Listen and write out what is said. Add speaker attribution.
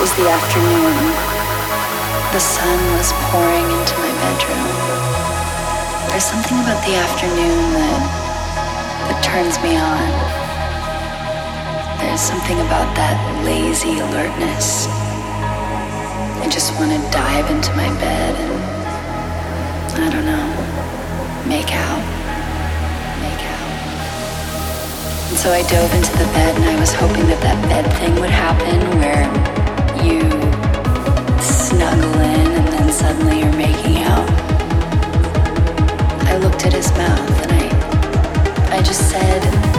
Speaker 1: was the afternoon. The sun was pouring into my bedroom. There's something about the afternoon that that turns me on. There's something about that lazy alertness. I just want to dive into my bed and I don't know, make out. Make out. And so I dove into the bed and I was hoping that that bed thing would happen where you snuggle in and then suddenly you're making out. I looked at his mouth and I I just said